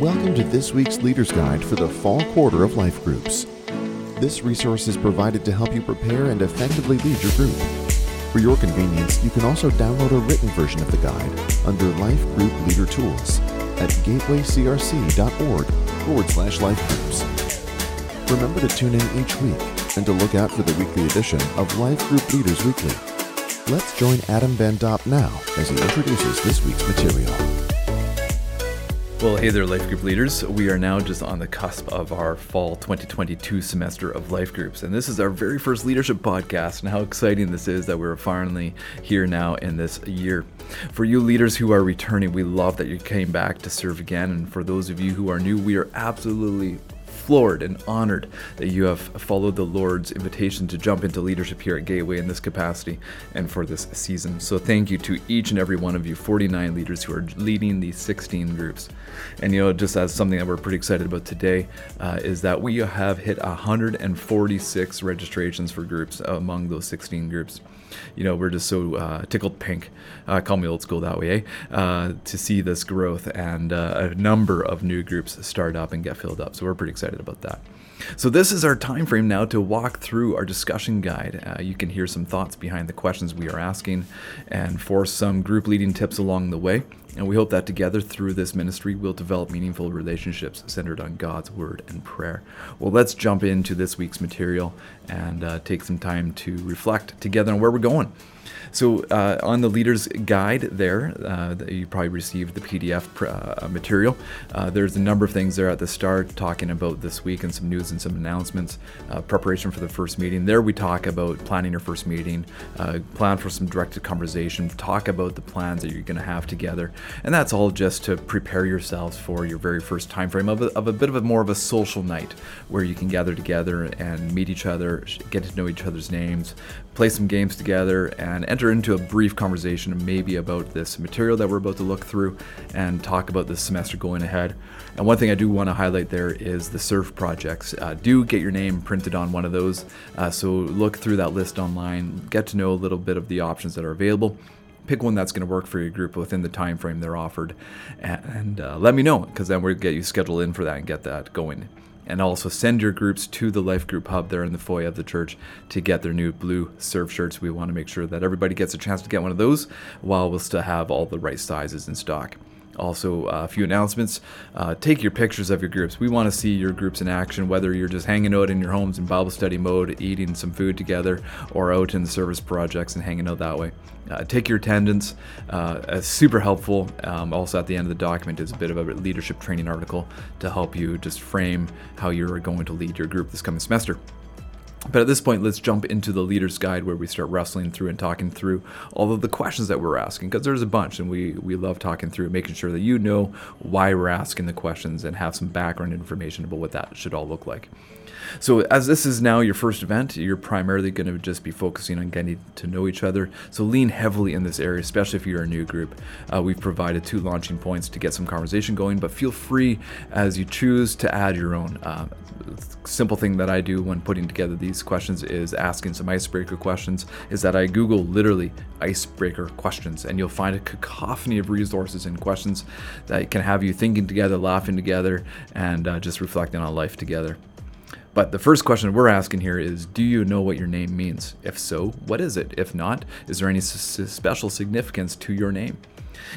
Welcome to this week's Leader's Guide for the fall quarter of life groups. This resource is provided to help you prepare and effectively lead your group. For your convenience, you can also download a written version of the guide under Life Group Leader Tools at gatewaycrc.org forward slash life groups. Remember to tune in each week and to look out for the weekly edition of Life Group Leaders Weekly. Let's join Adam Van Dop now as he introduces this week's material. Well, hey there, Life Group leaders. We are now just on the cusp of our fall 2022 semester of Life Groups. And this is our very first leadership podcast, and how exciting this is that we're finally here now in this year. For you leaders who are returning, we love that you came back to serve again. And for those of you who are new, we are absolutely floored and honored that you have followed the Lord's invitation to jump into leadership here at Gateway in this capacity and for this season. So thank you to each and every one of you, 49 leaders who are leading these 16 groups. And you know, just as something that we're pretty excited about today uh, is that we have hit 146 registrations for groups among those 16 groups you know, we're just so uh, tickled pink, uh, call me old school that way, eh? uh, to see this growth and uh, a number of new groups start up and get filled up. So we're pretty excited about that. So this is our time frame now to walk through our discussion guide. Uh, you can hear some thoughts behind the questions we are asking and for some group leading tips along the way. And we hope that together through this ministry, we'll develop meaningful relationships centered on God's word and prayer. Well, let's jump into this week's material and uh, take some time to reflect together on where we're going. So uh, on the leader's guide there, uh, you probably received the PDF uh, material. Uh, there's a number of things there at the start talking about this week and some news and some announcements, uh, preparation for the first meeting. There we talk about planning your first meeting, uh, plan for some directed conversation, talk about the plans that you're going to have together, and that's all just to prepare yourselves for your very first time frame of a, of a bit of a more of a social night where you can gather together and meet each other, get to know each other's names, play some games together, and enter into a brief conversation maybe about this material that we're about to look through and talk about this semester going ahead. And one thing I do want to highlight there is the surf projects. Uh, do get your name printed on one of those. Uh, so look through that list online, get to know a little bit of the options that are available pick one that's going to work for your group within the time frame they're offered and, uh, let me know because then we'll get you scheduled in for that and get that going and also send your groups to the Life Group Hub there in the foyer of the church to get their new blue surf shirts. We want to make sure that everybody gets a chance to get one of those while we'll still have all the right sizes in stock. Also, uh, a few announcements. Uh, take your pictures of your groups. We want to see your groups in action, whether you're just hanging out in your homes in Bible study mode, eating some food together, or out in the service projects and hanging out that way. Uh, take your attendance. Uh, it's super helpful. Um, also, at the end of the document is a bit of a leadership training article to help you just frame how you're going to lead your group this coming semester. But at this point, let's jump into the leader's guide where we start wrestling through and talking through all of the questions that we're asking because there's a bunch and we, we love talking through making sure that you know why we're asking the questions and have some background information about what that should all look like. So, as this is now your first event, you're primarily going to just be focusing on getting to know each other. So, lean heavily in this area, especially if you're a new group. Uh, we've provided two launching points to get some conversation going, but feel free as you choose to add your own. Uh, simple thing that I do when putting together these questions is asking some icebreaker questions. Is that I Google literally icebreaker questions, and you'll find a cacophony of resources and questions that can have you thinking together, laughing together, and uh, just reflecting on life together. But the first question we're asking here is Do you know what your name means? If so, what is it? If not, is there any s- special significance to your name?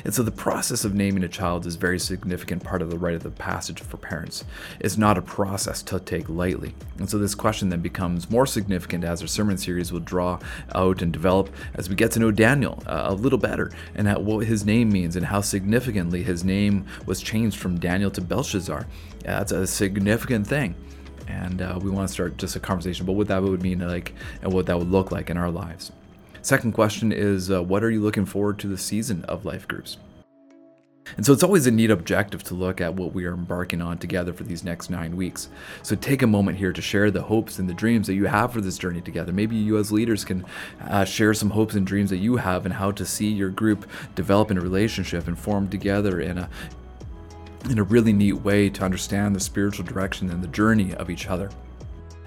And so the process of naming a child is a very significant part of the rite of passage for parents. It's not a process to take lightly. And so this question then becomes more significant as our sermon series will draw out and develop as we get to know Daniel uh, a little better and how, what his name means and how significantly his name was changed from Daniel to Belshazzar. That's a significant thing and uh, we want to start just a conversation about what that would mean like and what that would look like in our lives second question is uh, what are you looking forward to the season of life groups and so it's always a neat objective to look at what we are embarking on together for these next nine weeks. So take a moment here to share the hopes and the dreams that you have for this journey together. Maybe you, as leaders, can uh, share some hopes and dreams that you have and how to see your group develop in a relationship and form together in a in a really neat way to understand the spiritual direction and the journey of each other.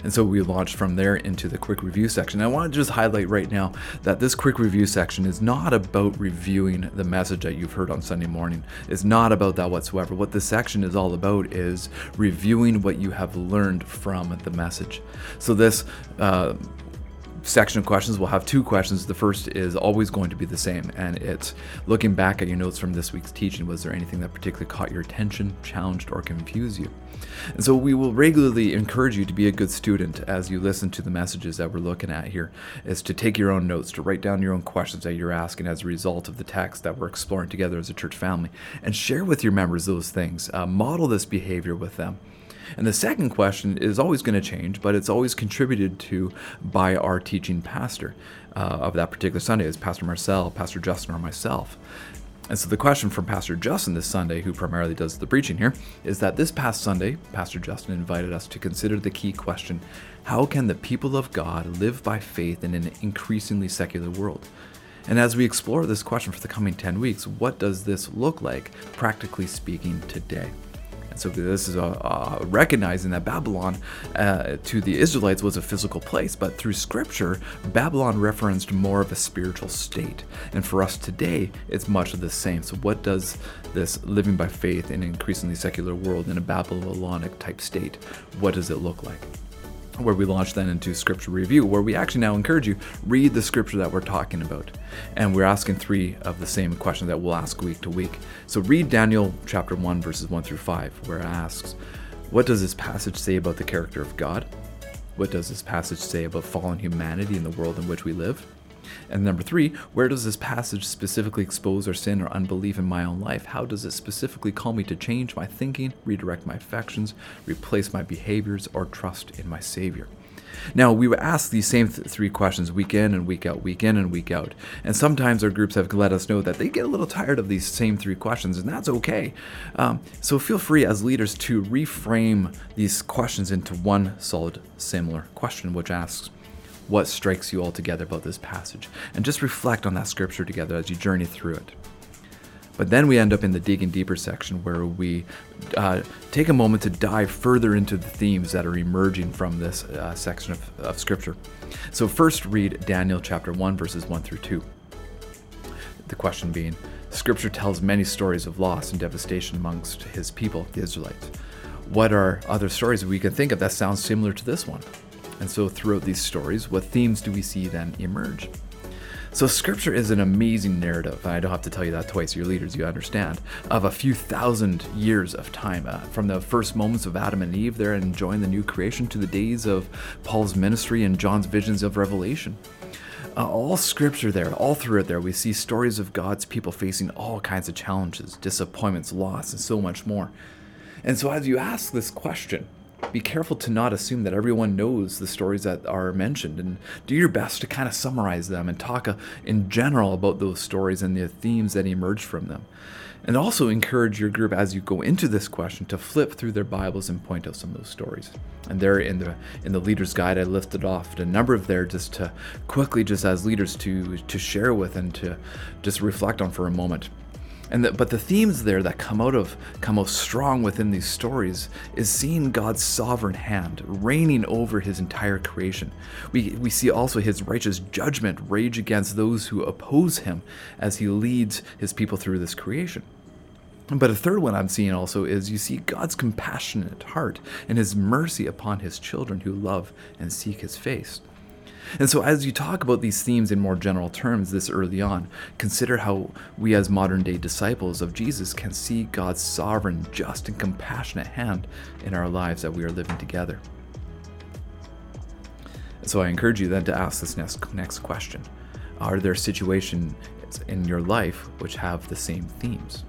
And so we launched from there into the quick review section. I want to just highlight right now that this quick review section is not about reviewing the message that you've heard on Sunday morning. It's not about that whatsoever. What this section is all about is reviewing what you have learned from the message. So this uh, section of questions we'll have two questions. The first is always going to be the same, and it's looking back at your notes from this week's teaching. Was there anything that particularly caught your attention, challenged, or confused you? And so we will regularly encourage you to be a good student as you listen to the messages that we're looking at here, is to take your own notes, to write down your own questions that you're asking as a result of the text that we're exploring together as a church family, and share with your members those things. Uh, model this behavior with them. And the second question is always going to change, but it's always contributed to by our teaching pastor uh, of that particular Sunday, is Pastor Marcel, Pastor Justin, or myself. And so the question from Pastor Justin this Sunday, who primarily does the preaching here, is that this past Sunday, Pastor Justin invited us to consider the key question how can the people of God live by faith in an increasingly secular world? And as we explore this question for the coming 10 weeks, what does this look like, practically speaking, today? And so this is a, a recognizing that Babylon uh, to the Israelites was a physical place, but through Scripture, Babylon referenced more of a spiritual state. And for us today, it's much of the same. So what does this living by faith in an increasingly secular world in a Babylonic type state, what does it look like? Where we launch then into scripture review, where we actually now encourage you read the scripture that we're talking about, and we're asking three of the same questions that we'll ask week to week. So read Daniel chapter one verses one through five, where it asks, "What does this passage say about the character of God? What does this passage say about fallen humanity in the world in which we live?" And number three, where does this passage specifically expose our sin or unbelief in my own life? How does it specifically call me to change my thinking, redirect my affections, replace my behaviors, or trust in my Savior? Now, we would ask these same th- three questions week in and week out, week in and week out. And sometimes our groups have let us know that they get a little tired of these same three questions, and that's okay. Um, so feel free as leaders to reframe these questions into one solid, similar question, which asks, what strikes you all together about this passage, and just reflect on that scripture together as you journey through it. But then we end up in the digging deeper section where we uh, take a moment to dive further into the themes that are emerging from this uh, section of, of Scripture. So, first read Daniel chapter 1, verses 1 through 2. The question being Scripture tells many stories of loss and devastation amongst his people, the Israelites. What are other stories we can think of that sound similar to this one? And so, throughout these stories, what themes do we see then emerge? So, scripture is an amazing narrative. I don't have to tell you that twice, your leaders, you understand, of a few thousand years of time. Uh, from the first moments of Adam and Eve there enjoying the new creation to the days of Paul's ministry and John's visions of Revelation. Uh, all scripture there, all through it there, we see stories of God's people facing all kinds of challenges, disappointments, loss, and so much more. And so, as you ask this question, be careful to not assume that everyone knows the stories that are mentioned and do your best to kind of summarize them and talk uh, in general about those stories and the themes that emerge from them. And also encourage your group as you go into this question to flip through their Bibles and point out some of those stories. And there in the in the leader's guide I lifted off a number of there just to quickly just as leaders to to share with and to just reflect on for a moment. And the, but the themes there that come out of come out strong within these stories is seeing God's sovereign hand reigning over His entire creation. We we see also His righteous judgment rage against those who oppose Him as He leads His people through this creation. But a third one I'm seeing also is you see God's compassionate heart and His mercy upon His children who love and seek His face. And so, as you talk about these themes in more general terms this early on, consider how we, as modern day disciples of Jesus, can see God's sovereign, just, and compassionate hand in our lives that we are living together. So, I encourage you then to ask this next, next question Are there situations in your life which have the same themes?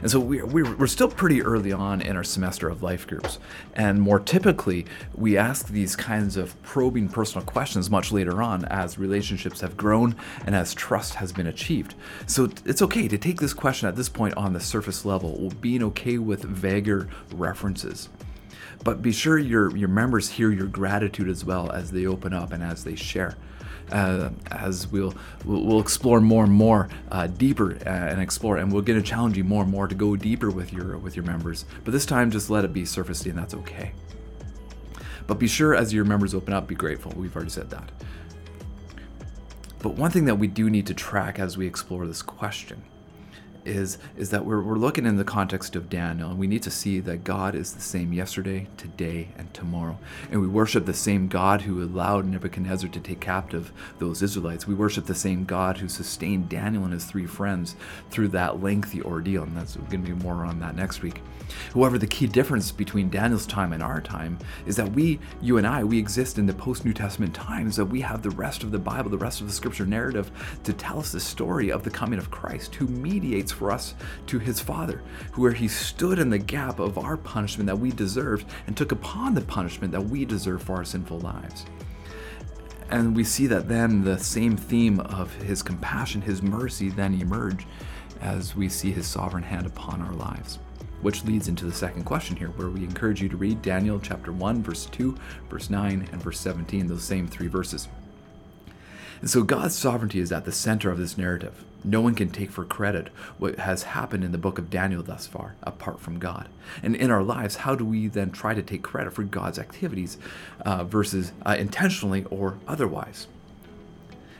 And so we're, we're, still pretty early on in our semester of life groups. And more typically, we ask these kinds of probing personal questions much later on as relationships have grown and as trust has been achieved. So it's okay to take this question at this point on the surface level, being okay with vaguer references but be sure your your members hear your gratitude as well as they open up and as they share uh, as we'll, we'll, explore more and more uh, deeper uh, and explore, and we're going to challenge you more and more to go deeper with your with your members. But this time, just let it be surfacey, and that's okay. But be sure as your members open up, be grateful. We've already said that. But one thing that we do need to track as we explore this question is is that we're, we're looking in the context of Daniel, and we need to see that God is the same yesterday, today, and tomorrow. And we worship the same God who allowed Nebuchadnezzar to take captive those Israelites. We worship the same God who sustained Daniel and his three friends through that lengthy ordeal, and that's going to be more on that next week. However, the key difference between Daniel's time and our time is that we, you and I, we exist in the post New Testament times, that we have the rest of the Bible, the rest of the scripture narrative to tell us the story of the coming of Christ, who mediates for us to his Father, where he stood in the gap of our punishment that we deserved and took upon the punishment that we deserve for our sinful lives. And we see that then the same theme of his compassion, his mercy, then emerge as we see his sovereign hand upon our lives. Which leads into the second question here, where we encourage you to read Daniel chapter 1, verse 2, verse 9, and verse 17, those same three verses. And so God's sovereignty is at the center of this narrative. No one can take for credit what has happened in the book of Daniel thus far, apart from God. And in our lives, how do we then try to take credit for God's activities uh, versus uh, intentionally or otherwise?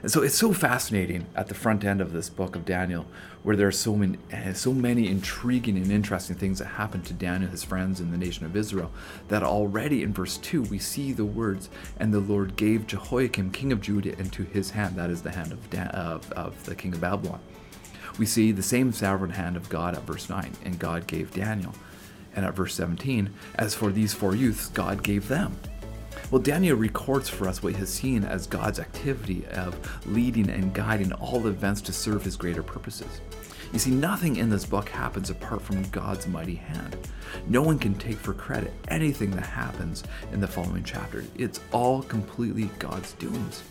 And so it's so fascinating at the front end of this book of Daniel, where there are so many, so many intriguing and interesting things that happen to Daniel, his friends, and the nation of Israel, that already in verse 2 we see the words, and the Lord gave Jehoiakim, king of Judah, into his hand. That is the hand of, Dan, of, of the king of Babylon. We see the same sovereign hand of God at verse 9, and God gave Daniel. And at verse 17, as for these four youths, God gave them. Well, Daniel records for us what he has seen as God's activity of leading and guiding all events to serve his greater purposes. You see, nothing in this book happens apart from God's mighty hand. No one can take for credit anything that happens in the following chapter. It's all completely God's doings.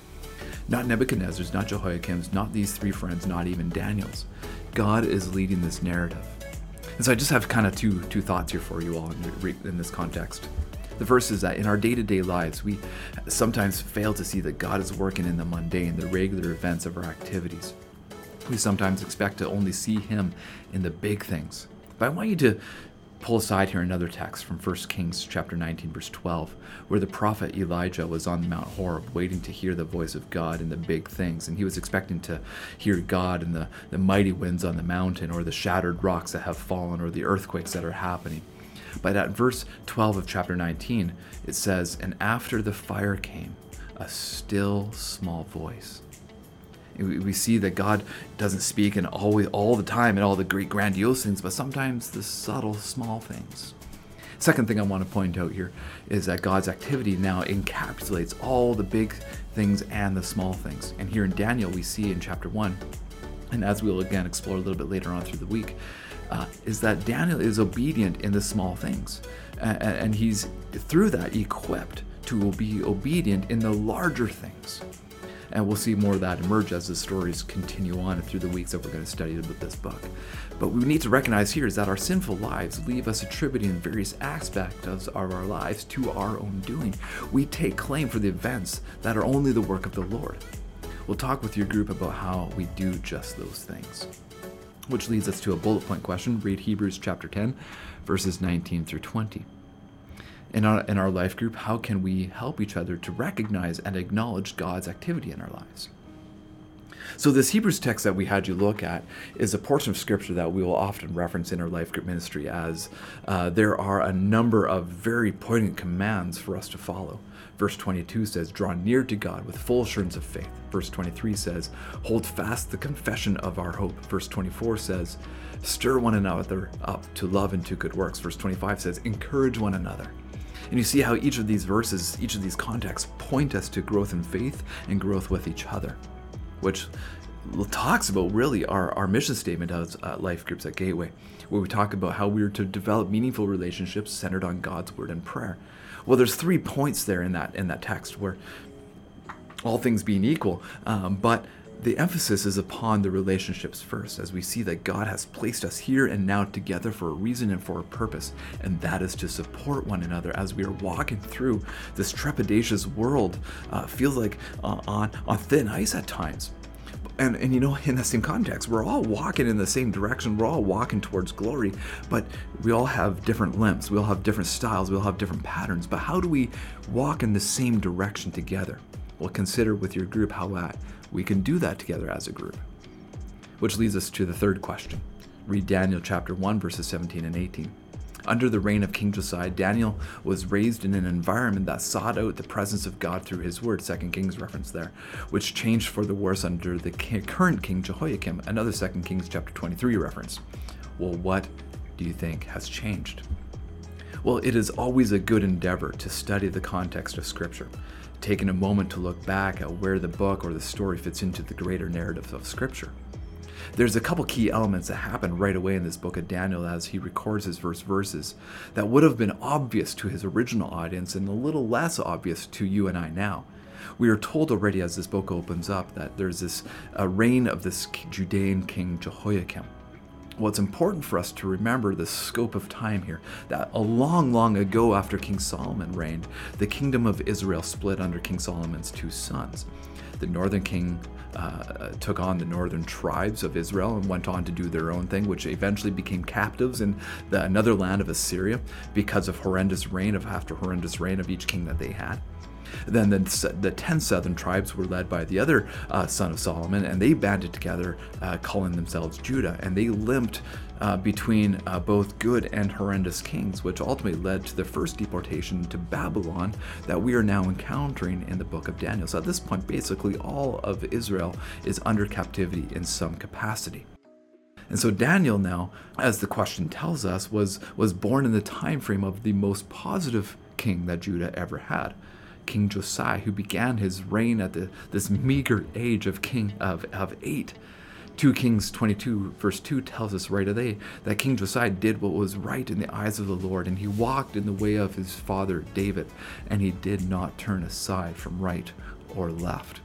Not Nebuchadnezzar's, not Jehoiakim's, not these three friends, not even Daniel's. God is leading this narrative. And so I just have kind of two, two thoughts here for you all in, in this context. The first is that in our day to day lives, we sometimes fail to see that God is working in the mundane, the regular events of our activities. We sometimes expect to only see Him in the big things. But I want you to pull aside here another text from 1 Kings chapter 19 verse 12 where the prophet Elijah was on Mount Horeb waiting to hear the voice of God in the big things and he was expecting to hear God in the, the mighty winds on the mountain or the shattered rocks that have fallen or the earthquakes that are happening but at verse 12 of chapter 19, it says, And after the fire came, a still small voice. We see that God doesn't speak in always all the time and all the great grandiose things, but sometimes the subtle small things. Second thing I want to point out here is that God's activity now encapsulates all the big things and the small things. And here in Daniel, we see in chapter 1, and as we'll again explore a little bit later on through the week, uh, is that Daniel is obedient in the small things. Uh, and he's, through that, equipped to be obedient in the larger things. And we'll see more of that emerge as the stories continue on through the weeks that we're going to study with this book. But we need to recognize here is that our sinful lives leave us attributing various aspects of our lives to our own doing. We take claim for the events that are only the work of the Lord. We'll talk with your group about how we do just those things which leads us to a bullet point question. Read Hebrews chapter 10, verses 19 through 20. In our, in our life group, how can we help each other to recognize and acknowledge God's activity in our lives? So, this Hebrews text that we had you look at is a portion of scripture that we will often reference in our life group ministry as uh, there are a number of very poignant commands for us to follow. Verse 22 says, Draw near to God with full assurance of faith. Verse 23 says, Hold fast the confession of our hope. Verse 24 says, Stir one another up to love and to good works. Verse 25 says, Encourage one another. And you see how each of these verses, each of these contexts point us to growth in faith and growth with each other, which talks about really our, our mission statement as uh, life groups at Gateway, where we talk about how we are to develop meaningful relationships centered on God's word and prayer. Well, there's three points there in that in that text where all things being equal, um, but the emphasis is upon the relationships first, as we see that God has placed us here and now together for a reason and for a purpose, and that is to support one another as we are walking through this trepidatious world. Uh, feels like uh, on on thin ice at times. And and you know in the same context we're all walking in the same direction. We're all walking towards glory but we all have different limps we all have different styles. We all have different patterns. But how do we walk in the same direction together? Well consider with your group how that we can do that together as a group. Which leads us to the third question. Read daniel chapter 1 verses 17 and 18 under the reign of King Josiah, Daniel was raised in an environment that sought out the presence of God through his word, 2 Kings reference there, which changed for the worse under the current king Jehoiakim, another 2 Kings chapter 23 reference. Well, what do you think has changed? Well, it is always a good endeavor to study the context of Scripture, taking a moment to look back at where the book or the story fits into the greater narrative of Scripture. There's a couple key elements that happen right away in this book of Daniel as he records his first verses that would have been obvious to his original audience and a little less obvious to you and I now. We are told already as this book opens up that there's this uh, reign of this Judean king Jehoiakim. Well, it's important for us to remember the scope of time here that a long, long ago after King Solomon reigned, the kingdom of Israel split under King Solomon's two sons. The northern king uh, took on the northern tribes of Israel and went on to do their own thing, which eventually became captives in the, another land of Assyria because of horrendous reign of after horrendous reign of each king that they had. Then the, the 10 southern tribes were led by the other uh, son of Solomon, and they banded together, uh, calling themselves Judah, and they limped uh, between uh, both good and horrendous kings, which ultimately led to the first deportation to Babylon that we are now encountering in the book of Daniel. So at this point, basically all of Israel is under captivity in some capacity. And so Daniel now, as the question tells us, was, was born in the time frame of the most positive king that Judah ever had. King Josiah, who began his reign at the, this meager age of king of, of eight. 2 Kings 22, verse 2 tells us right away that King Josiah did what was right in the eyes of the Lord, and he walked in the way of his father David, and he did not turn aside from right or left.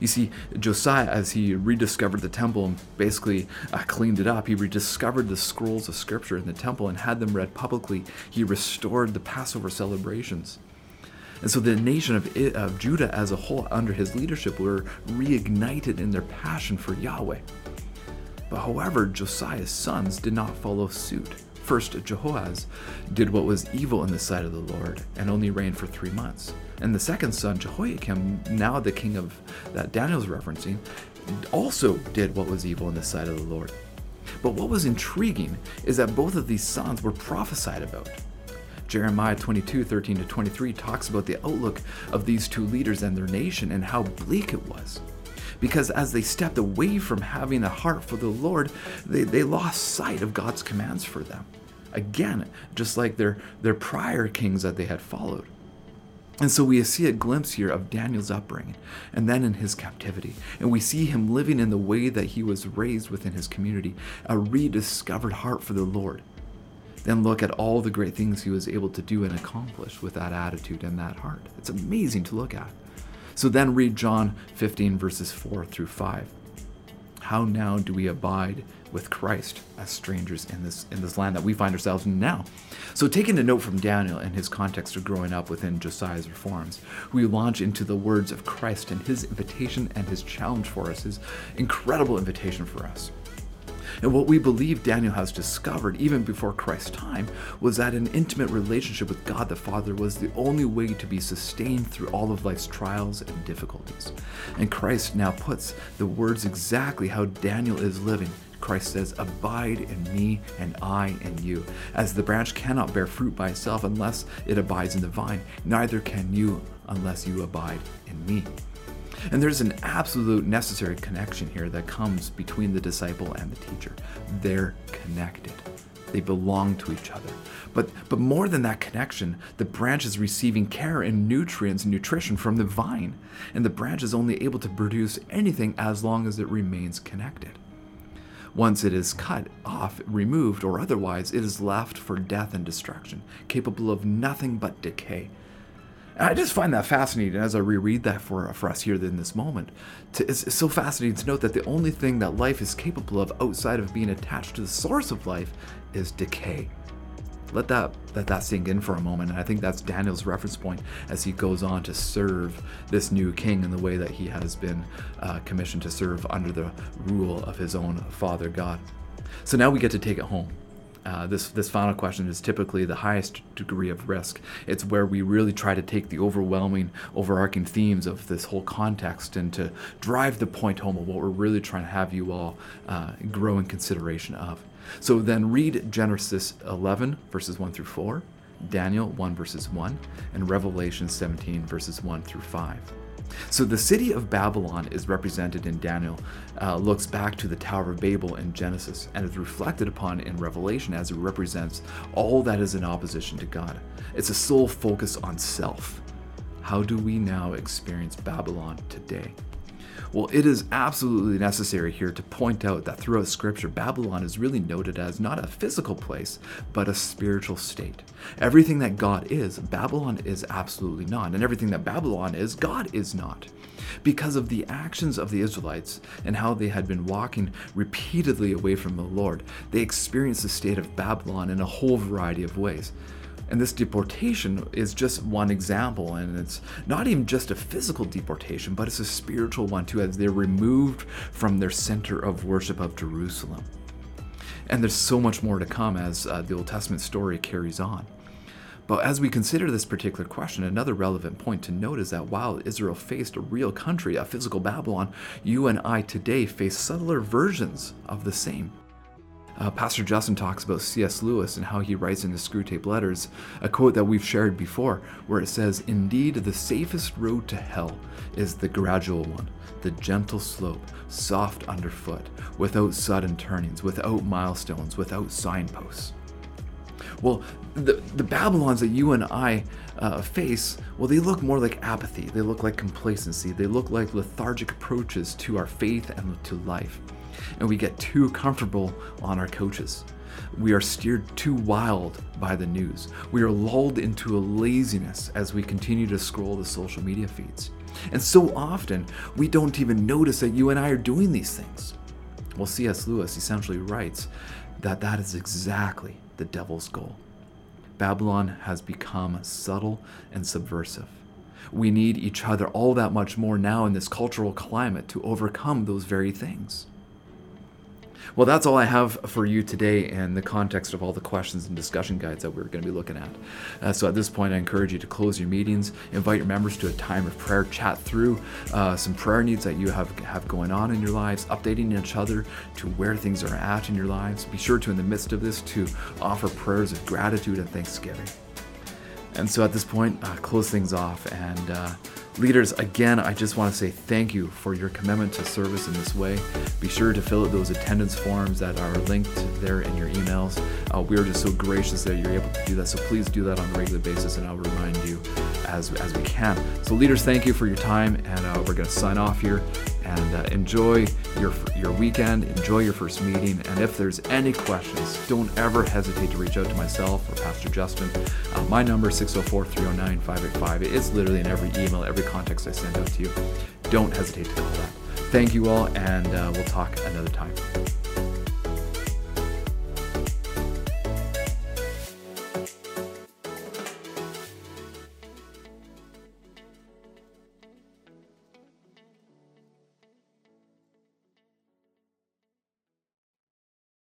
You see, Josiah, as he rediscovered the temple and basically uh, cleaned it up, he rediscovered the scrolls of scripture in the temple and had them read publicly. He restored the Passover celebrations. And so the nation of, of Judah as a whole, under his leadership, were reignited in their passion for Yahweh. But however, Josiah's sons did not follow suit. First, Jehoaz did what was evil in the sight of the Lord and only reigned for three months. And the second son, Jehoiakim, now the king of that Daniel's referencing, also did what was evil in the sight of the Lord. But what was intriguing is that both of these sons were prophesied about. Jeremiah 22 13 to 23 talks about the outlook of these two leaders and their nation and how bleak it was. Because as they stepped away from having a heart for the Lord, they, they lost sight of God's commands for them. Again, just like their, their prior kings that they had followed. And so we see a glimpse here of Daniel's upbringing and then in his captivity. And we see him living in the way that he was raised within his community, a rediscovered heart for the Lord. Then look at all the great things he was able to do and accomplish with that attitude and that heart. It's amazing to look at. So then read John 15, verses 4 through 5. How now do we abide with Christ as strangers in this in this land that we find ourselves in now? So taking a note from Daniel and his context of growing up within Josiah's reforms, we launch into the words of Christ and his invitation and his challenge for us, his incredible invitation for us. And what we believe Daniel has discovered, even before Christ's time, was that an intimate relationship with God the Father was the only way to be sustained through all of life's trials and difficulties. And Christ now puts the words exactly how Daniel is living. Christ says, Abide in me, and I in you. As the branch cannot bear fruit by itself unless it abides in the vine, neither can you unless you abide in me. And there's an absolute necessary connection here that comes between the disciple and the teacher. They're connected. They belong to each other. But but more than that connection, the branch is receiving care and nutrients and nutrition from the vine, and the branch is only able to produce anything as long as it remains connected. Once it is cut off, removed, or otherwise, it is left for death and destruction, capable of nothing but decay. I just find that fascinating as I reread that for, for us here in this moment. To, it's, it's so fascinating to note that the only thing that life is capable of outside of being attached to the source of life is decay. Let that let that sink in for a moment. And I think that's Daniel's reference point as he goes on to serve this new king in the way that he has been uh, commissioned to serve under the rule of his own Father God. So now we get to take it home. Uh, this this final question is typically the highest degree of risk. It's where we really try to take the overwhelming, overarching themes of this whole context and to drive the point home of what we're really trying to have you all uh, grow in consideration of. So then read Genesis 11 verses 1 through 4, Daniel 1 verses 1, and Revelation 17 verses 1 through 5. So the city of Babylon is represented in Daniel, uh, looks back to the Tower of Babel in Genesis, and is reflected upon in Revelation as it represents all that is in opposition to God. It's a sole focus on self. How do we now experience Babylon today? Well, it is absolutely necessary here to point out that throughout Scripture, Babylon is really noted as not a physical place, but a spiritual state. Everything that God is, Babylon is absolutely not. And everything that Babylon is, God is not. Because of the actions of the Israelites and how they had been walking repeatedly away from the Lord, they experienced the state of Babylon in a whole variety of ways. And this deportation is just one example, and it's not even just a physical deportation, but it's a spiritual one too, as they're removed from their center of worship of Jerusalem. And there's so much more to come as uh, the Old Testament story carries on. But as we consider this particular question, another relevant point to note is that while Israel faced a real country, a physical Babylon, you and I today face subtler versions of the same. Uh, Pastor Justin talks about C.S. Lewis and how he writes in his Screwtape Letters a quote that we've shared before, where it says, Indeed, the safest road to hell is the gradual one, the gentle slope, soft underfoot, without sudden turnings, without milestones, without signposts. Well, the, the Babylons that you and I uh, face, well, they look more like apathy. They look like complacency. They look like lethargic approaches to our faith and to life and we get too comfortable on our couches. We are steered too wild by the news. We are lulled into a laziness as we continue to scroll the social media feeds. And so often, we don't even notice that you and I are doing these things. Well, C.S. Lewis essentially writes that that is exactly the devil's goal. Babylon has become subtle and subversive. We need each other all that much more now in this cultural climate to overcome those very things. Well, that's all I have for you today in the context of all the questions and discussion guides that we're going to be looking at. Uh, so at this point, I encourage you to close your meetings, invite your members to a time of prayer, chat through uh, some prayer needs that you have, have going on in your lives, updating each other to where things are at in your lives. Be sure to, in the midst of this, to offer prayers of gratitude and thanksgiving. And so at this point, uh, close things off and uh, Leaders, again, I just want to say thank you for your commitment to service in this way. Be sure to fill out those attendance forms that are linked there in your emails. Uh, we are just so gracious that you're able to do that. So please do that on a regular basis, and I'll remind you as, as we can. So, leaders, thank you for your time, and uh, we're going to sign off here and uh, enjoy your your weekend. Enjoy your first meeting, and if there's any questions, don't ever hesitate to reach out to myself or Pastor Justin. Uh, my number is 604-309-585. It's literally in every email, every context I send out to you. Don't hesitate to call that. Thank you all, and uh, we'll talk another time.